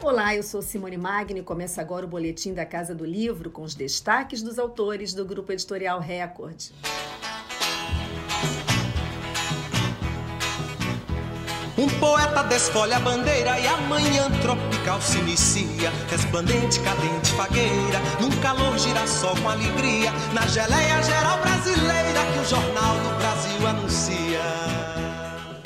Olá, eu sou Simone Magni e começa agora o boletim da Casa do Livro com os destaques dos autores do grupo editorial Record. Um poeta desfolha a bandeira e a manhã tropical se inicia. Resplandente, cadente, fagueira, num calor girassol com alegria. Na geleia geral brasileira que o Jornal do Brasil anuncia.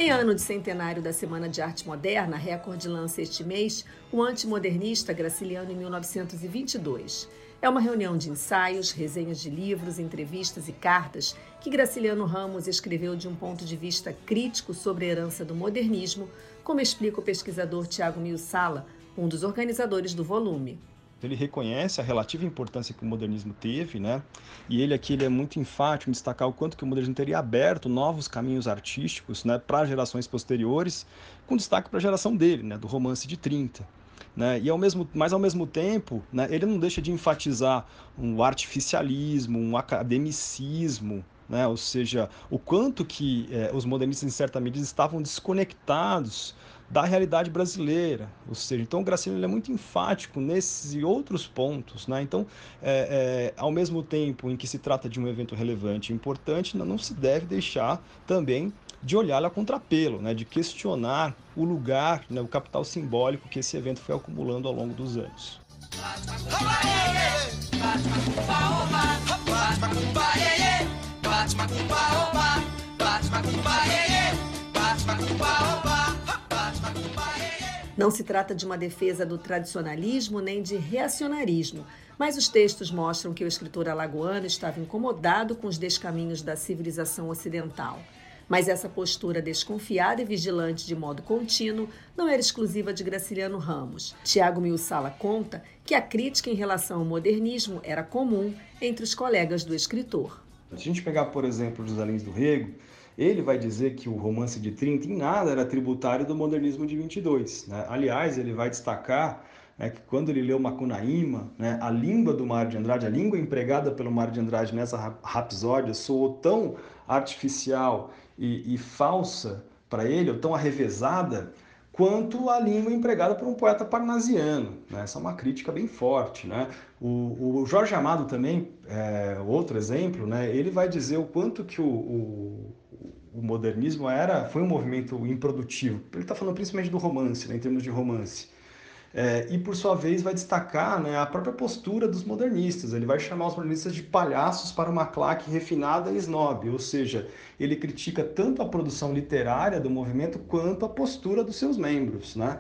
Em ano de centenário da Semana de Arte Moderna, Record lança este mês o antimodernista Graciliano em 1922. É uma reunião de ensaios, resenhas de livros, entrevistas e cartas que Graciliano Ramos escreveu de um ponto de vista crítico sobre a herança do modernismo, como explica o pesquisador Tiago Milsala, um dos organizadores do volume. Ele reconhece a relativa importância que o modernismo teve, né? E ele aqui ele é muito enfático em destacar o quanto que o modernismo teria aberto novos caminhos artísticos, né, para gerações posteriores, com destaque para a geração dele, né, do romance de 30. Né? E ao mesmo, mas ao mesmo tempo, né, ele não deixa de enfatizar um artificialismo, um academicismo, né? ou seja, o quanto que eh, os modernistas, em certa medida, estavam desconectados da realidade brasileira. Ou seja, então o Graciliano é muito enfático nesses e outros pontos. Né? Então, é, é, ao mesmo tempo em que se trata de um evento relevante e importante, não, se deve deixar também de olhar a contrapelo, né? de questionar o lugar, né? o capital simbólico que esse evento foi acumulando ao longo dos anos. Não se trata de uma defesa do tradicionalismo nem de reacionarismo, mas os textos mostram que o escritor alagoano estava incomodado com os descaminhos da civilização ocidental. Mas essa postura desconfiada e vigilante de modo contínuo não era exclusiva de Graciliano Ramos. Tiago Milsala conta que a crítica em relação ao modernismo era comum entre os colegas do escritor. Se a gente pegar, por exemplo, José Lins do Rego, ele vai dizer que o romance de 30 em nada era tributário do modernismo de 22. Né? Aliás, ele vai destacar né, que quando ele leu Macunaíma, né, a língua do Mário de Andrade, a língua empregada pelo Mário de Andrade nessa rapsódia soou tão artificial e, e falsa para ele, ou tão arrevesada, quanto a língua empregada por um poeta parnasiano. Né? Essa é uma crítica bem forte. Né? O, o Jorge Amado também, é, outro exemplo, né? ele vai dizer o quanto que o, o o modernismo era foi um movimento improdutivo. Ele está falando principalmente do romance, né, em termos de romance. É, e por sua vez vai destacar né, a própria postura dos modernistas. Ele vai chamar os modernistas de palhaços para uma claque refinada e snob, ou seja, ele critica tanto a produção literária do movimento quanto a postura dos seus membros. Né?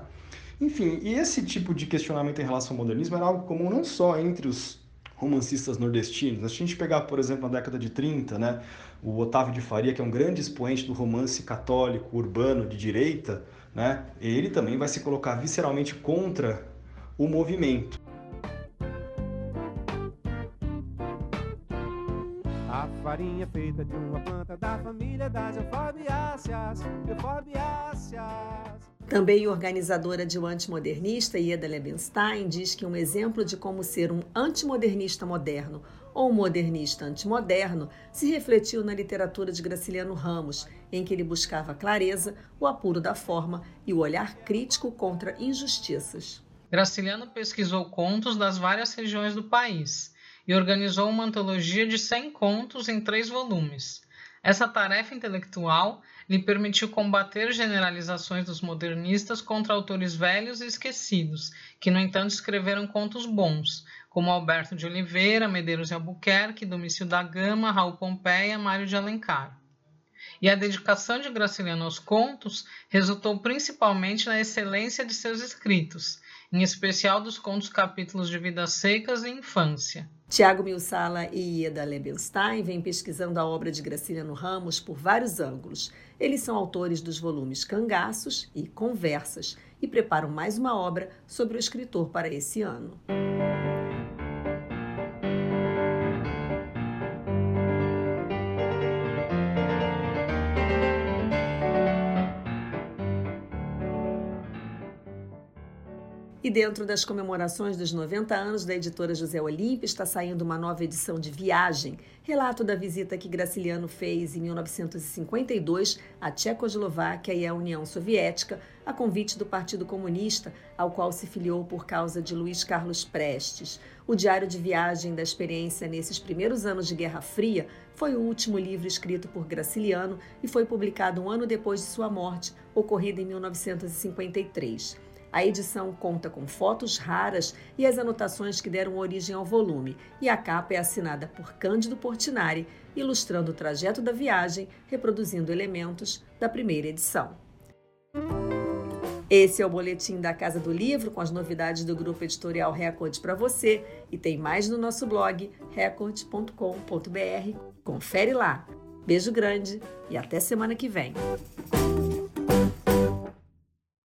Enfim, e esse tipo de questionamento em relação ao modernismo era algo comum não só entre os romancistas nordestinos. Se a gente pegar, por exemplo, na década de 30, né, o Otávio de Faria, que é um grande expoente do romance católico urbano de direita, né, ele também vai se colocar visceralmente contra o movimento. Farinha feita de uma planta da família das euforbiáceas, euforbiáceas. Também organizadora de O Antimodernista, Ieda Lebenstein, diz que um exemplo de como ser um antimodernista moderno ou um modernista antimoderno se refletiu na literatura de Graciliano Ramos, em que ele buscava clareza, o apuro da forma e o olhar crítico contra injustiças. Graciliano pesquisou contos das várias regiões do país e organizou uma antologia de 100 contos em três volumes. Essa tarefa intelectual lhe permitiu combater generalizações dos modernistas contra autores velhos e esquecidos, que, no entanto, escreveram contos bons, como Alberto de Oliveira, Medeiros de Albuquerque, Domício da Gama, Raul Pompeia, Mário de Alencar. E a dedicação de Graciliano aos contos resultou principalmente na excelência de seus escritos, em especial dos contos capítulos de Vidas Secas e Infância. Tiago Milsala e Ieda Lebenstein vêm pesquisando a obra de Graciliano Ramos por vários ângulos. Eles são autores dos volumes Cangaços e Conversas e preparam mais uma obra sobre o escritor para esse ano. Dentro das comemorações dos 90 anos da editora José Olímpio está saindo uma nova edição de Viagem, relato da visita que Graciliano fez em 1952 à Tchecoslováquia e à União Soviética, a convite do Partido Comunista, ao qual se filiou por causa de Luiz Carlos Prestes. O diário de viagem da experiência nesses primeiros anos de Guerra Fria foi o último livro escrito por Graciliano e foi publicado um ano depois de sua morte, ocorrida em 1953. A edição conta com fotos raras e as anotações que deram origem ao volume, e a capa é assinada por Cândido Portinari, ilustrando o trajeto da viagem, reproduzindo elementos da primeira edição. Esse é o boletim da Casa do Livro com as novidades do grupo editorial Record para você e tem mais no nosso blog record.com.br. Confere lá. Beijo grande e até semana que vem.